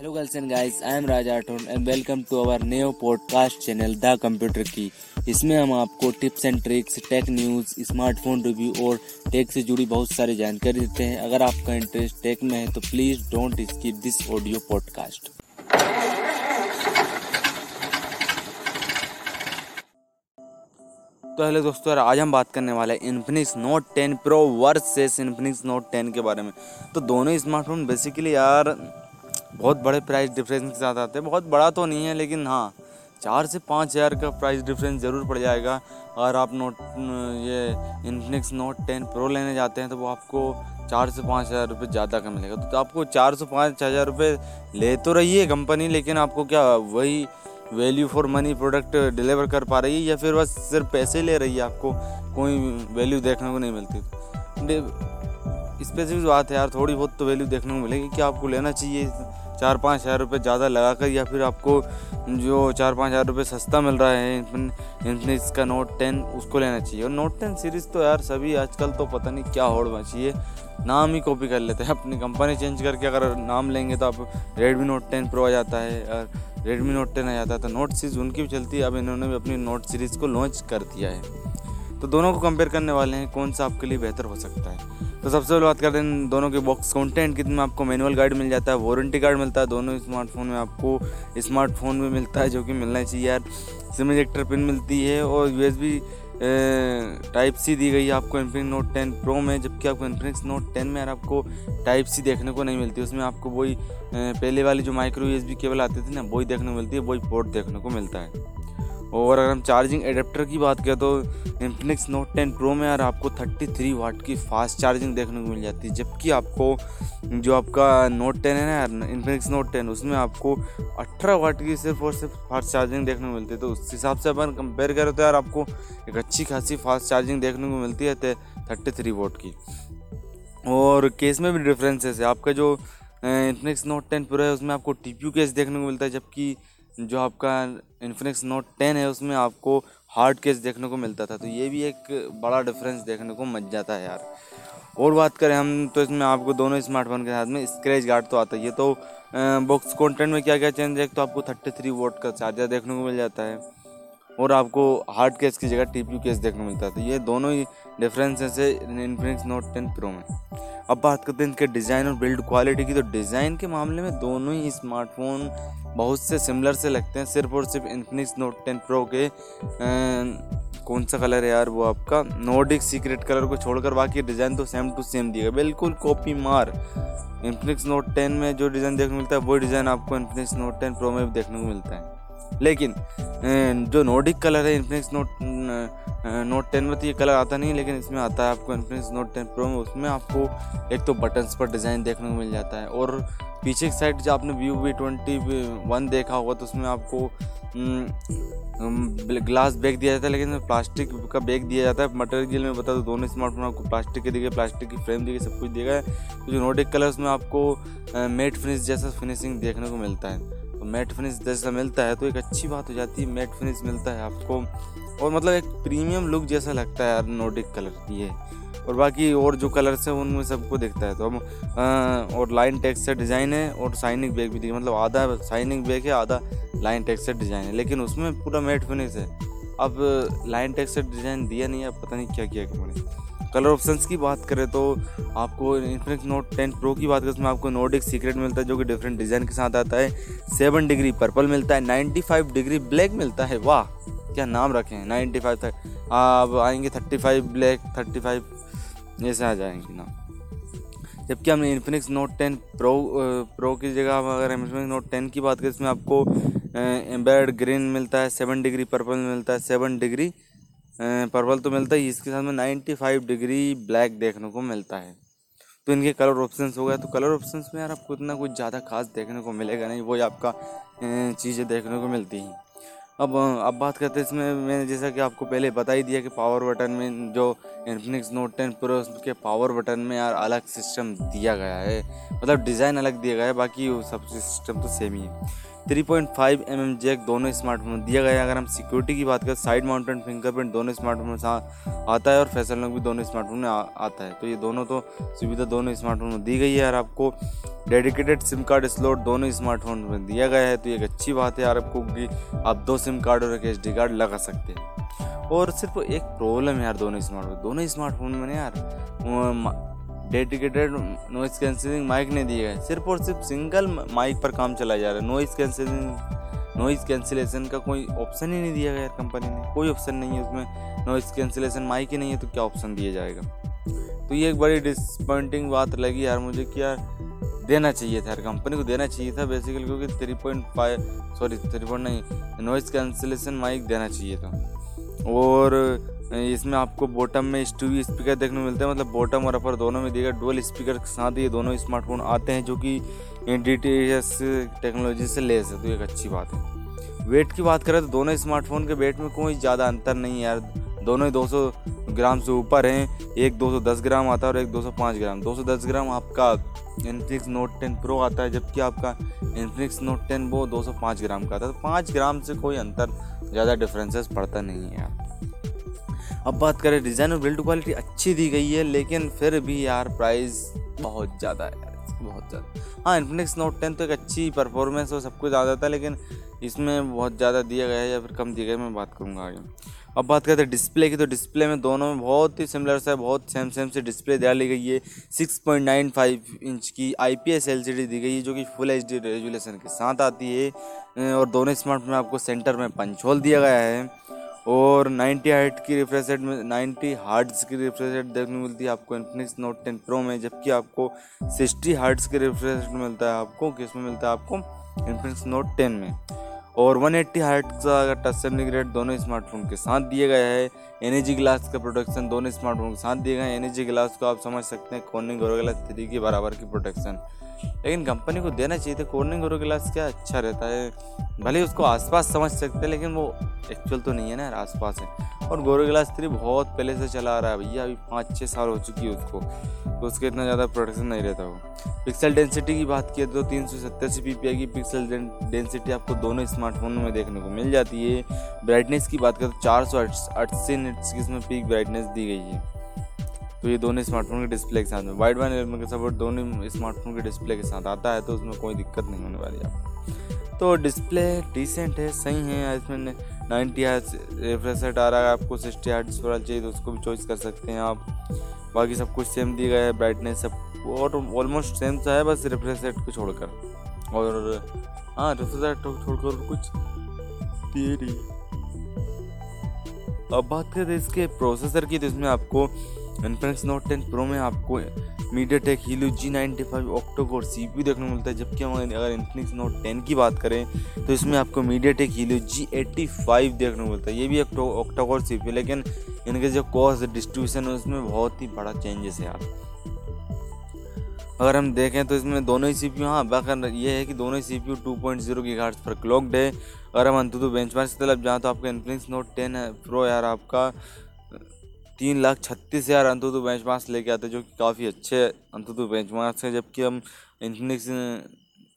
Hello girls and guys, I am Raj Rathod and welcome to our new podcast channel the computer की इसमें हम आपको tips and tricks tech news smartphone review और tech से जुड़ी बहुत सारी जानकारी देते हैं। अगर आपका इंटरेस्ट टेक में है तो please don't skip this audio podcast तो हेलो दोस्तों यार आज हम बात करने वाले हैं Infinix note 10 pro versus Infinix note 10 के बारे में। तो दोनों स्मार्टफ़ोन बेसिकली यार बहुत बड़े प्राइस डिफरेंस के साथ आते हैं। बहुत बड़ा तो नहीं है लेकिन हाँ चार से पाँच हज़ार का प्राइस डिफरेंस ज़रूर पड़ जाएगा। अगर आप नोट ये इन्फिनिक्स नोट टेन प्रो लेने जाते हैं तो वो आपको चार से पाँच हज़ार रुपये ज़्यादा का मिलेगा। तो, तो आपको चार से पाँच हज़ार रुपये ले तो रही है कंपनी लेकिन आपको क्या वही value for money product deliver कर पा रही है या फिर बस सिर्फ़ पैसे ले रही है आपको कोई वैल्यू देखने को नहीं मिलती। स्पेसिफिक बात है यार थोड़ी बहुत तो वैल्यू देखने को मिलेगी कि आपको लेना चाहिए। चार पाँच हज़ार रुपये ज़्यादा लगा कर या फिर आपको जो चार पाँच हज़ार रुपये सस्ता मिल रहा है इन्फिनिक्स का नोट टेन उसको लेना चाहिए। और नोट टेन सीरीज़ तो यार सभी आजकल तो पता नहीं क्या होड़ है, नाम ही कॉपी कर लेते हैं। अपनी कंपनी चेंज करके अगर नाम लेंगे तो आप रेडमी नोट टेन प्रो आ जाता है और रेडमी नोट टेन आ जाता है। तो नोट सीरीज़ उनकी भी चलती है, अब इन्होंने भी अपनी नोट सीरीज़ को लॉन्च कर दिया है। तो दोनों को कंपेयर करने वाले हैं, कौन सा आपके लिए बेहतर हो सकता है? तो सबसे पहले बात करते हैं दोनों के बॉक्स कंटेंट कितने में आपको मैनुअल गाइड मिल जाता है वारंटी कार्ड मिलता है, दोनों स्मार्टफ़ोन में आपको स्मार्टफ़ोन में मिलता है जो कि मिलना चाहिए यार। सिम इजेक्टर पिन मिलती है और यूएसबी टाइप सी दी गई है आपको इन्फिनिक्स नोट टेन प्रो में, जबकि आपको इन्फिनिक्स नोट टेन में यार आपको टाइप सी देखने को नहीं मिलती। उसमें आपको वही पहले वाली जो माइक्रो यूएसबी केबल आती थी ना, वही देखने को मिलती है, वही पोर्ट देखने को मिलता है। और अगर हम चार्जिंग एडेप्टर की बात करें तो इन्फिनिक्स नोट 10 प्रो में यार आपको 33 वाट की फास्ट चार्जिंग देखने को मिल जाती है। जबकि आपको जो आपका नोट 10 है ना यार इन्फिनिक्स नोट 10 उसमें आपको 18 वाट की सिर्फ़ और सिर्फ़ फास्ट चार्जिंग देखने को मिलती है। तो उस हिसाब से अपन कंपेयर करें तो यार आपको एक अच्छी खासी फास्ट चार्जिंग देखने को मिलती है थर्टी थ्री वोट की। और केस में भी डिफरेंसेस है। आपका जो इन्फिनिक्स नोट टेन प्रो है, उसमें आपको TPU केस देखने को मिलता है, जबकि जो आपका इन्फिनिक्स नोट टेन है, उसमें आपको हार्ड केस देखने को मिलता था। तो ये भी एक बड़ा डिफरेंस देखने को मिल जाता है यार। और बात करें हम तो इसमें आपको दोनों स्मार्टफ़ोन के साथ में स्क्रैच गार्ड तो आता ही है। तो बॉक्स कंटेंट में क्या क्या चेंज है तो आपको थर्टी थ्री वोट का चार्जर देखने को मिल जाता है। और आपको हार्ड केस की जगह TPU केस देखने को मिलता है। तो ये दोनों ही डिफरेंसेस है इन्फिनिक्स नोट टेन प्रो में। अब बात करते हैं इनके डिज़ाइन और बिल्ड क्वालिटी की। तो डिज़ाइन के मामले में दोनों ही स्मार्टफ़ोन बहुत से सिमिलर से लगते हैं। सिर्फ़ और सिर्फ़ इन्फिनिक्स नोट टेन प्रो के आ, कौन सा कलर है यार वो आपका? नोडिक सीक्रेट कलर को छोड़कर बाकी डिज़ाइन तो सेम टू सेम दिएगा बिल्कुल कॉपी मार। इन्फिनिक्स नोट टेन में जो डिज़ाइन देखने को मिलता है वही डिज़ाइन आपको इन्फिनिक्स नोट टेन प्रो में भी देखने को मिलता है। लेकिन जो नोडिक कलर है इन्फिनिक्स नोट नोट टेन में तो ये कलर आता नहीं लेकिन इसमें आता है आपको इन्फिनिक्स नोट टेन प्रो में। उसमें आपको एक तो बटन्स पर डिज़ाइन देखने को मिल जाता है और पीछे की साइड जो आपने व्यू वी ट्वेंटी वन देखा होगा तो उसमें आपको ग्लास बैग दिया जाता है, लेकिन प्लास्टिक का बैग दिया जाता है। मटेरियल में बता दो दोनों स्मार्टफ़ोन आपको प्लास्टिक के दिए प्लास्टिक की फ्रेम दी गई सब कुछ दिया गया तो जो नोटिक कलर उसमें आपको मेट फिनिश जैसा फिनिशिंग देखने को मिलता है। तो मैट फिनिश जैसा मिलता है तो एक अच्छी बात हो जाती है मैट फिनिश मिलता है आपको। और मतलब एक प्रीमियम लुक जैसा लगता है यार नोटिक कलर ये। और बाकी और जो कलर्स हैं, उनमें सबको दिखता है। तो हम और लाइन टेक्स से डिज़ाइन है, और साइनिंग बैग भी दिखे। मतलब आधा साइनिंग बैग है, आधा लाइन टेक्स से डिज़ाइन है। लेकिन उसमें पूरा मैट फिनिश है। अब लाइन टेक्स से डिज़ाइन दिया नहीं है पता नहीं क्या किया कंपनी कलर ऑप्शंस की बात करें तो आपको इन्फिनिक्स नोट टेन प्रो की बात करें, उसमें आपको नोट एक सीक्रेट मिलता है, जो कि डिफरेंट डिज़ाइन के साथ आता है। सेवन डिग्री पर्पल मिलता है नाइन्टी फाइव डिग्री ब्लैक मिलता है। वाह, क्या नाम रखे हैं नाइन्टी फाइव तक। आप आएँगे thirty five black thirty five ऐसे आ जाएँगे ना। जबकि हमने Infinix note ten pro pro की जगह अगर इन्फिनिक्स नोट टेन की बात करें, इसमें आपको एम्बेड ग्रीन मिलता है सेवन डिग्री पर्पल मिलता है सेवन डिग्री पर्पल तो मिलता ही, इसके साथ में नाइन्टी फाइव डिग्री ब्लैक देखने को मिलता है। तो इनके कलर ऑप्शंस हो गया तो कलर ऑप्शंस में यार आपको इतना कुछ ज़्यादा खास देखने को मिलेगा नहीं वही आपका चीज़ें देखने को मिलती हैं। अब अब बात करते हैं इसमें, मैंने जैसा कि आपको पहले बता ही दिया कि पावर बटन में जो इन्फिनिक्स नोट टेन प्रो के पावर बटन में यार अलग सिस्टम दिया गया है। मतलब डिज़ाइन अलग दिया गया है, बाकी वो सब सिस्टम तो सेम ही है। 3.5 mm जैक दोनों स्मार्टफ़ोन में दिया गया है। अगर हम सिक्योरिटी की बात करें साइड माउंटेड फिंगरप्रिंट दोनों स्मार्टफ़ोन में आता है और फैसल लॉक भी दोनों स्मार्टफ़ोन में आता है। तो ये दोनों तो सुविधा दोनों स्मार्टफ़ोन में दी गई है और आपको डेडिकेटेड सिम कार्ड स्लॉट दोनों स्मार्टफ़ोन में दिया गया है। तो एक अच्छी बात है यार आपको कि आप दो सिम कार्ड और एक एच कार्ड लगा सकते हैं। और सिर्फ़ एक प्रॉब्लम है यार दोनों स्मार्टफ़ोन दोनों स्मार्टफ़ोन में यार डेडिकेटेड नॉइस कैंसिलिंग माइक नहीं दिए गए। सिर्फ़ और सिर्फ़ सिंगल माइक पर काम चलाया जा रहा है। नॉइस कैंसिलिंग, नॉइस कैंसिलेशन का कोई ऑप्शन ही नहीं दिया गया कंपनी ने। कोई ऑप्शन नहीं है उसमें। नॉइस कैंसिलेशन माइक ही नहीं है तो क्या ऑप्शन दिया जाएगा? तो ये एक बड़ी डिसपॉइंटिंग बात लगी यार मुझे कि यार देना चाहिए था यार, कंपनी को देना चाहिए था बेसिकली क्योंकि three point five sorry three point नहीं, नॉइस कैंसिलेशन माइक देना चाहिए था। और इसमें आपको बॉटम में स्टूवी स्पीकर देखने को मिलते हैं। मतलब बॉटम और अपर दोनों में दिएगा डुअल स्पीकर के साथ ये दोनों स्मार्टफ़ोन आते हैं जो कि डी टेक्नोलॉजी से लेस है। तो एक अच्छी बात है। वेट की बात करें तो दोनों स्मार्टफ़ोन के वेट में कोई ज़्यादा अंतर नहीं है यार। दोनों ही 200 ग्राम से ऊपर हैं। एक 210 ग्राम आता है और एक 205 ग्राम। 210 ग्राम आपका इन्फिनिक्स नोट 10 प्रो आता है, जबकि आपका इन्फिनिक्स नोट 10 वो 205 ग्राम का आता है। तो पाँच ग्राम से कोई अंतर ज़्यादा डिफरेंसेस पड़ता नहीं है यार। अब बात करें डिज़ाइन और बिल्ड क्वालिटी अच्छी दी गई है, लेकिन फिर भी यार प्राइस बहुत ज़्यादा है, बहुत ज़्यादा। हाँ इन्फिनिक्स नोट टेन तो एक अच्छी परफॉर्मेंस और सब कुछ ज़्यादा था लेकिन इसमें बहुत ज़्यादा दिया गया है या फिर कम दिया गया मैं बात करूँगा आगे। अब बात करते हैं डिस्प्ले की तो डिस्प्ले में दोनों में बहुत ही सिमिलर है, बहुत सेम सेम से डिस्प्ले डाली गई है। 6.95 इंच की I P S L C D दी गई है, जो कि फुल एच डी रेजुलेशन के साथ आती है और दोनों स्मार्टफ़ोन में आपको सेंटर में पंच होल दिया गया है। और 90 हार्ट की रिफ्रेश रेट में 90 हार्ट्स की रिफ्रेश रेट देखने मिलती है आपको, इन्फिनिक्स नोट 10 प्रो में, जबकि आपको 60 हार्ट्स की रिफ्रेश रेट मिलता है आपको, किसमें मिलता है आपको? इन्फिनिक्स नोट 10 में। और 180 हार्ट का टच सेमलिंग रेट दोनों स्मार्टफ़ोन के साथ दिया गया है एनर्जी ग्लास का प्रोटेक्शन दोनों स्मार्टफ़ोन के साथ दिए गए हैं। एनर्जी ग्लास को आप समझ सकते हैं कॉर्निंग और ग्लास थ्री के बराबर की प्रोटेक्शन लेकिन कंपनी को देना चाहिए था कॉर्निंग और ग्लास क्या अच्छा रहता है? भले उसको आसपास समझ सकते हैं, लेकिन वो एक्चुअल तो नहीं है ना आसपास है। और गोरो ग्लास थ्री बहुत पहले से चला आ रहा है भैया, अभी पाँच छः साल हो चुकी है उसको। तो उसके इतना ज़्यादा प्रोटेक्शन नहीं रहता वो। पिक्सल डेंसिटी की बात की तो तीन सौ सत्तर सी पी की पिक्सल डेंसिटी आपको दोनों स्मार्टफोनों में देखने को मिल जाती है। ब्राइटनेस की बात करें तो चार सौ अस्सी निट्स की इसमें पीक ब्राइटनेस दी गई है। तो ये दोनों स्मार्टफ़ोन के डिस्प्ले के साथ में। वाइड वन एलेवन का सपोर्ट दोनों स्मार्टफ़ोन के डिस्प्ले के साथ आता है तो उसमें कोई दिक्कत नहीं होने वाली आपको तो डिस्प्ले डिसेंट है, सही है। इसमें नाइन्टी रिफ्रेश रेट आ रहा है, आपको सिक्सटी हार्ट्स वाला चाहिए तो उसको भी चॉइस कर सकते हैं आप। बाकी सब कुछ सेम दिया गया है ब्राइटनेस सब और ऑलमोस्ट सेम सा है, बस रिफ्रेश रेट को छोड़कर। और हाँ रिफ्रेश रेट छोड़कर कुछ तेरी अब बात करें इसके प्रोसेसर की तो इसमें आपको इन्फिनिक्स नोट टेन प्रो में आपको MediaTek Helio G ninety five octa core C P देखने को मिलता है। जबकि हम अगर इन्फिनिक्स नोट टेन की बात करें तो इसमें आपको MediaTek Helio G eighty five देखने को मिलता है। ये भी एक ऑक्टोकोर सी पी लेकिन इनके जो कॉस्ट डिस्ट्रीब्यूशन है, उसमें बहुत ही बड़ा चेंजेस है यार। अगर हम देखें तो इसमें दोनों ही सी पी यू हाँ बाकर ये है कि दोनों ही C P U two point zero की घाट पर क्लॉकड है। अगर हम अंतु बेंच मार्क की तरफ़ जाएँ तो आपका इन्फिनिक्स नोट टेन है प्रो यार आपका, तीन लाख छत्तीस हज़ार अंतुतु बेंच मार्क्स लेके आते जो कि काफ़ी अच्छे अंतुतु बेंच मार्क्स हैं। जबकि हम इन्फिनिक्स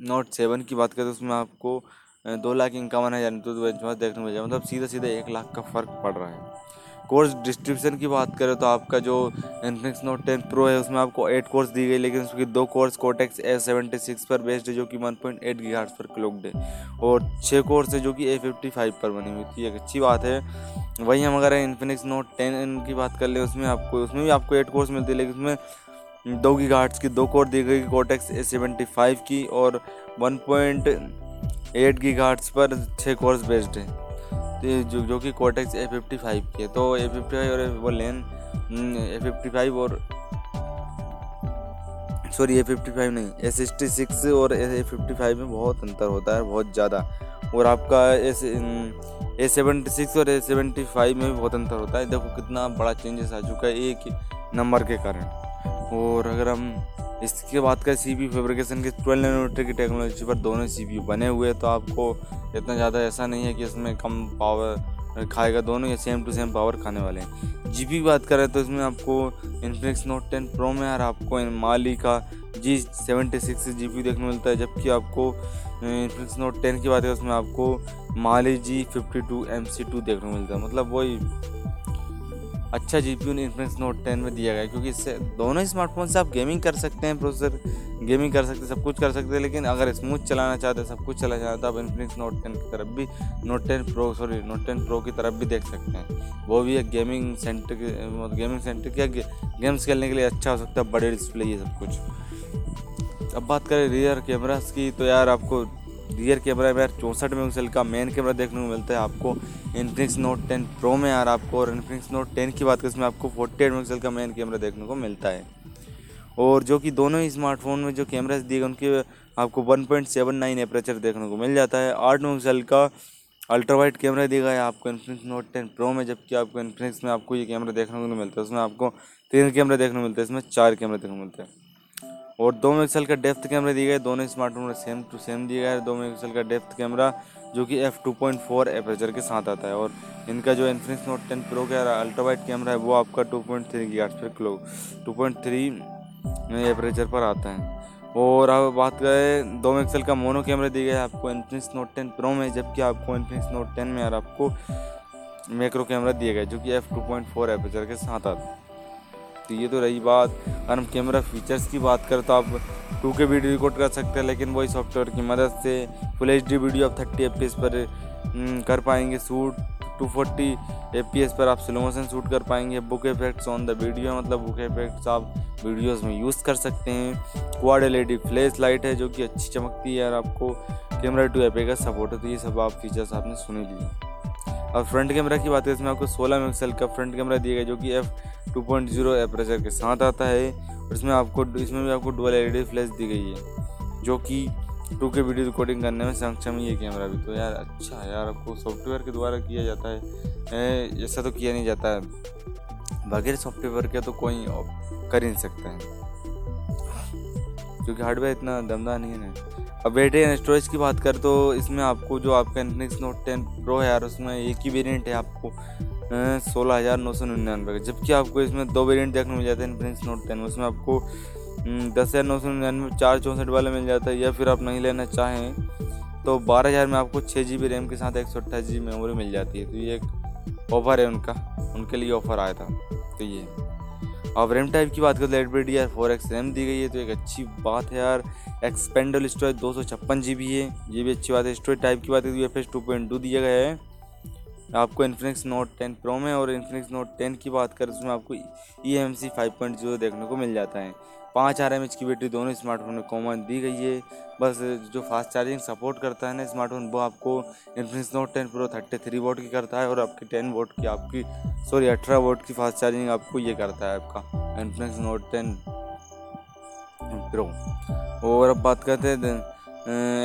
नोट सेवन की बात करें तो उसमें आपको, दो लाख इक्यावन हज़ार अंतुतु बेंच मार्क्स देखने को मिल जाए मतलब सीधा सीधा एक लाख का फ़र्क पड़ रहा है। कोर्स डिस्ट्रीब्यूशन की बात करें तो आपका जो इन्फिनिक्स नोट टेन प्रो है, उसमें आपको एट कोर्स दी गई, लेकिन उसकी दो cores Cortex A seventy six पर बेस्ड है, जो कि वन पॉइंट एट गी पर क्लोक्ड है। और छः कोर्स है, जो कि ए फिफ्टी फाइव पर बनी हुई थी। एक अच्छी बात है, वहीं हम अगर इन्फिनिक्स नोट टेन की बात कर ले, उसमें आपको, उसमें भी आपको एट कोर्स मिलती है, लेकिन उसमें दो की घाट्स की दो कोर दी गई कोटेक्स ए सेवेंटी फाइव की, और वन पॉइंट एट की घाट्स पर छः कोर्स बेस्ड है। जो जो कि कोटेक्स ए फिफ्टी फाइव की तो ए फिफ्टी फाइव और वो लेन ए फिफ्टी फाइव और सॉरी ए फिफ्टी फाइव नहीं ए सिक्सटी सिक्स और ए फिफ्टी फाइव में बहुत अंतर होता है, बहुत ज़्यादा। और आपका ए सेवेंटी सिक्स और ए सेवेंटी फाइव में भी बहुत अंतर होता है। देखो कितना बड़ा चेंजेस आ चुका है एक नंबर के कारण। और अगर हम इसके बात करें सी पी फेब्रिकेशन के ट्वेल्व नैनोमीटर की टेक्नोलॉजी पर दोनों सी पी बने हुए तो आपको इतना ज़्यादा ऐसा नहीं है कि इसमें कम पावर खाएगा, दोनों या सेम टू सेम पावर खाने वाले हैं। जी की बात करें तो इसमें आपको इन्फिनिक्स नोट टेन प्रो में और आपको माली का G seventy six G P देखने मिलता है, जबकि आपको इन्फिनिक्स नोट टेन की बात करें उसमें आपको Mali G fifty two M C two देखने को मिलता है। मतलब वही अच्छा G P Infinix note ten में दिया गया क्योंकि इससे दोनों ही स्मार्टफ़ोन से आप गेमिंग कर सकते हैं प्रोसेसर गेमिंग कर सकते हैं, सब कुछ कर सकते हैं, लेकिन अगर स्मूथ चलाना चाहते हैं, सब कुछ चलाना चाहते हैं तो आप इन्फिनिक्स नोट टेन की तरफ़ भी note ten pro sorry note ten pro की तरफ़ भी देख सकते हैं। वो भी एक गेमिंग सेंटर गेमिंग सेंटर क्या गेम्स खेलने के लिए अच्छा हो सकता है, बड़े डिस्प्ले ये सब कुछ। अब बात करें रियर कैमरास की तो यार आपको रियर कैमरा में चौंसठ मेगापिक्सल का मेन कैमरा देखने को मिलता है आपको इन्फिनिक्स नोट टेन प्रो में यार आपको, और इन्फिनिक्स नोट टेन की बात करें इसमें आपको फोर्टी एट मेगापिक्सल का मेन कैमरा देखने को मिलता है। और जो कि दोनों ही स्मार्टफ़ोन में जो कैमराज दिए गए, उनके आपको one point seven nine aperture देखने को मिल जाता है। आठ मेगापिक्सल का अल्ट्रा वाइट कैमरा दिया गया है आपको इन्फिनिक्स नोट टेन प्रो में, जबकि आपको इन्फिनिक्स में आपको ये कैमरा देखने को नहीं मिलता है उसमें आपको तीन कैमरा देखने को मिलता है, इसमें चार कैमरा देखने को मिलते हैं। और दो मेगापिक्सल का डेप्थ कैमरा दिया गया दोनों स्मार्टफ़ोन में सेम टू सेम दिया गया है। दो मेगापिक्सल का डेप्थ कैमरा जो कि F two point four aperture के साथ आता है और इनका जो इन्फिनिक्स नोट टेन प्रो का अल्ट्रा वाइट कैमरा है, वो आपका टू पॉइंट थ्री की पर क्लो, टू पॉइंट थ्री एपरेचर पर आता है। और अब बात करें, दो मेगापिक्सल का मोनो कैमरा दिया गया है आपको इन्फिनिक्स नोट टेन प्रो में, जबकि आपको इन्फिनिक्स नोट टेन में यार आपको मैक्रो कैमरा दिया गया जो कि F two point four aperture के साथ आता है। तो ये तो रही बात। अगर हम कैमरा फीचर्स की बात करें तो आप टू के वीडियो रिकॉर्ड कर सकते हैं लेकिन वही सॉफ्टवेयर की मदद से फुल एच डी वीडियो आप थर्टी एफ़ पर हम्म, कर पाएँगे। शूट टू फोर्टी एफ़ पर आप स्लो मोशन शूट कर पाएँगे। Bokeh effects on the video मतलब बुक इफेक्ट्स आप वीडियोस में यूज़ कर सकते हैं। क्वाड एल फ्लैश लाइट है जो कि अच्छी चमकती है और आपको कैमरा टू एपे का सपोर्ट है। तो ये सब आप फीचर्स आपने सुने लिए। अब फ्रंट कैमरा की बात करें, इसमें आपको 16 मेगापिक्सल का फ्रंट कैमरा दिया गया जो कि एफ़ 2.0 एपरेचर के साथ आता है। और इसमें आपको, इसमें भी आपको डुअल एल फ्लैश दी गई है, जो कि टू के वीडियो रिकॉर्डिंग करने में सक्षम ये कैमरा भी। तो यार अच्छा है यार, आपको सॉफ्टवेयर के द्वारा किया जाता है। ऐसा तो किया नहीं जाता है। बगैर सॉफ्टवेयर के तो कोई कर ही नहीं सकता है। क्योंकि हार्डवेयर इतना दमदार नहीं है अब बैटरी एंड स्टोरेज की बात करें तो इसमें आपको जो आपका इन्फिनिक्स नोट टेन प्रो है यार, उसमें एक ही वेरियंट है आपको सोलह हज़ार नौ सौ निन्यानवे का। जबकि आपको इसमें दो वेरियंट देखने मिल जाते हैं इन्फिनिक्स नोट टेन उसमें आपको दस हज़ार नौ सौ निन्यानवे चार चौंसठ वाला मिल जाता है या फिर आप नहीं लेना चाहें तो बारह हज़ार में आपको छः जी बी रैम के साथ एक सौ अट्ठाईस जी बी मेमोरी मिल जाती है। तो ये एक ऑफ़र है उनका, उनके लिए ऑफ़र आया था। तो ये। अब रैम टाइप की बात करें तो eight B D R four X RAM दी गई है तो एक अच्छी बात है यार। एक्सपेंडल स्टोरेज दो सौ छप्पन जी बी है। ये भी अच्छी बात है। स्टोरेज टाइप की बात है तो F S two point two दिया गया है। आपको इन्फिनिक्स नोट टेन प्रो में और इन्फिनिक्स नोट टेन की बात करें उसमें आपको E M C five point zero देखने को मिल जाता है। पाँच आर एम एच की बैटरी दोनों स्मार्टफ़ोन में कॉमन दी गई है। बस जो फास्ट चार्जिंग सपोर्ट करता है ना स्मार्टफ़ोन वो आपको Infinix note ten pro thirty three watt की करता है और आपकी टेन वोट की आपकी सॉरी अठारह वोट की फास्ट चार्जिंग आपको ये करता है आपका इन्फिनिक्स नोट टेन प्रो और अब बात करते हैं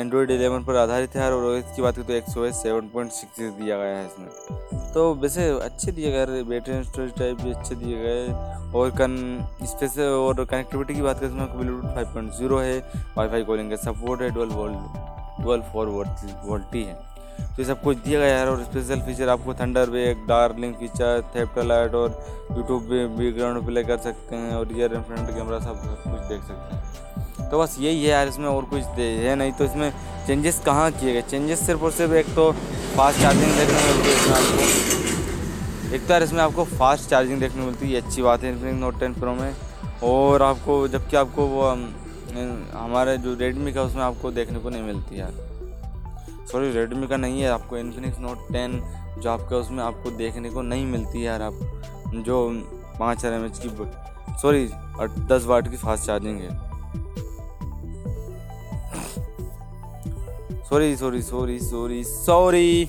एंड्रॉयड एलेवन पर आधारित है और इसकी बात करें तो एक सौ सेवन पॉइंट सिक्स दिया गया है इसमें। तो वैसे अच्छे दिए गए बैटरी स्टोरेज टाइप भी अच्छे दिए गए और कन स्पेस और कनेक्टिविटी की बात करें तो इसमें ब्लूटूथ फाइव पॉइंट ज़ीरो है वाईफाई कॉलिंग का सपोर्ट है twelve volt twelve four VoLTE है। तो ये सब कुछ दिया गया है और स्पेशल फीचर आपको थंडर वेग डार्लिंग फीचर थेप्ट लाइट और यूट्यूब पे बैकग्राउंड प्ले कर सकते हैं और रियर एंड फ्रंट कैमरा सब कुछ देख सकते हैं। तो बस यही है यार, इसमें और कुछ है नहीं तो इसमें चेंजेस कहाँ किए गए? चेंजेस सिर्फ़ और सिर्फ़ एक तो फास्ट चार्जिंग देखने को मिलती है इसमें आपको। एक तो यार इसमें आपको फास्ट चार्जिंग देखने को मिलती है अच्छी बात है इन्फिनिक्स नोट टेन प्रो में। और आपको, जबकि आपको वो हमारे जो रेडमी का, उसमें आपको देखने को नहीं मिलती यार। सॉरी रेडमी का नहीं है, आपको इन्फिनिक्स नोट टेन जो आपका उसमें आपको देखने को नहीं मिलती है यार आप, जो पाँच हज़ार एम एच की सॉरी दस वाट की फास्ट चार्जिंग है। Sorry sorry sorry sorry sorry